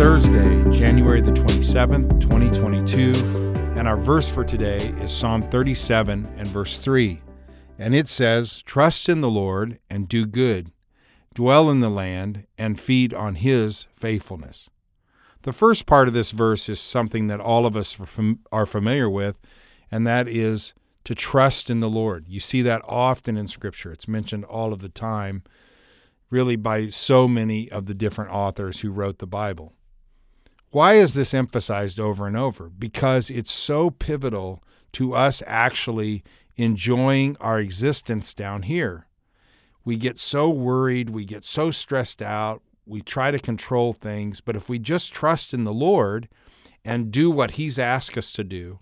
Thursday, January the 27th, 2022, and our verse for today is Psalm 37 and verse 3. And it says, Trust in the Lord and do good, dwell in the land and feed on his faithfulness. The first part of this verse is something that all of us are familiar with, and that is to trust in the Lord. You see that often in Scripture, it's mentioned all of the time really by so many of the different authors who wrote the Bible. Why is this emphasized over and over? Because it's so pivotal to us actually enjoying our existence down here. We get so worried, we get so stressed out, we try to control things, but if we just trust in the Lord and do what He's asked us to do,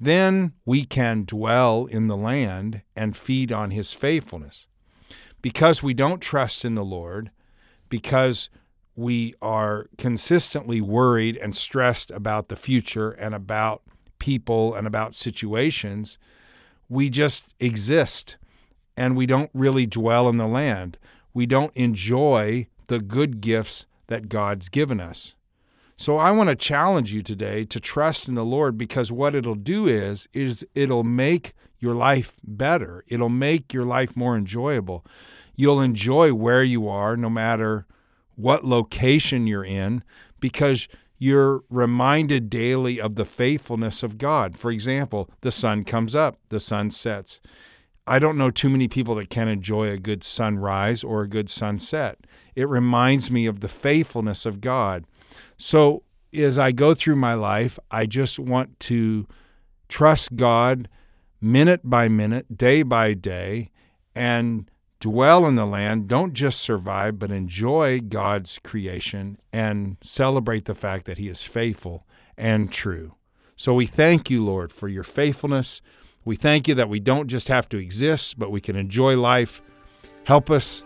then we can dwell in the land and feed on His faithfulness because we don't trust in the Lord, because we are consistently worried and stressed about the future and about people and about situations, we just exist and we don't really dwell in the land. We don't enjoy the good gifts that God's given us. So I want to challenge you today to trust in the Lord because what it'll do is is it'll make your life better. It'll make your life more enjoyable. You'll enjoy where you are no matter what location you're in because you're reminded daily of the faithfulness of God. For example, the sun comes up, the sun sets. I don't know too many people that can enjoy a good sunrise or a good sunset. It reminds me of the faithfulness of God. So, as I go through my life, I just want to trust God minute by minute, day by day, and dwell in the land. Don't just survive, but enjoy God's creation and celebrate the fact that He is faithful and true. So we thank you, Lord, for your faithfulness. We thank you that we don't just have to exist, but we can enjoy life. Help us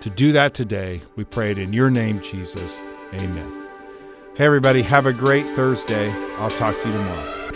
to do that today. We pray it in your name, Jesus. Amen. Hey, everybody, have a great Thursday. I'll talk to you tomorrow.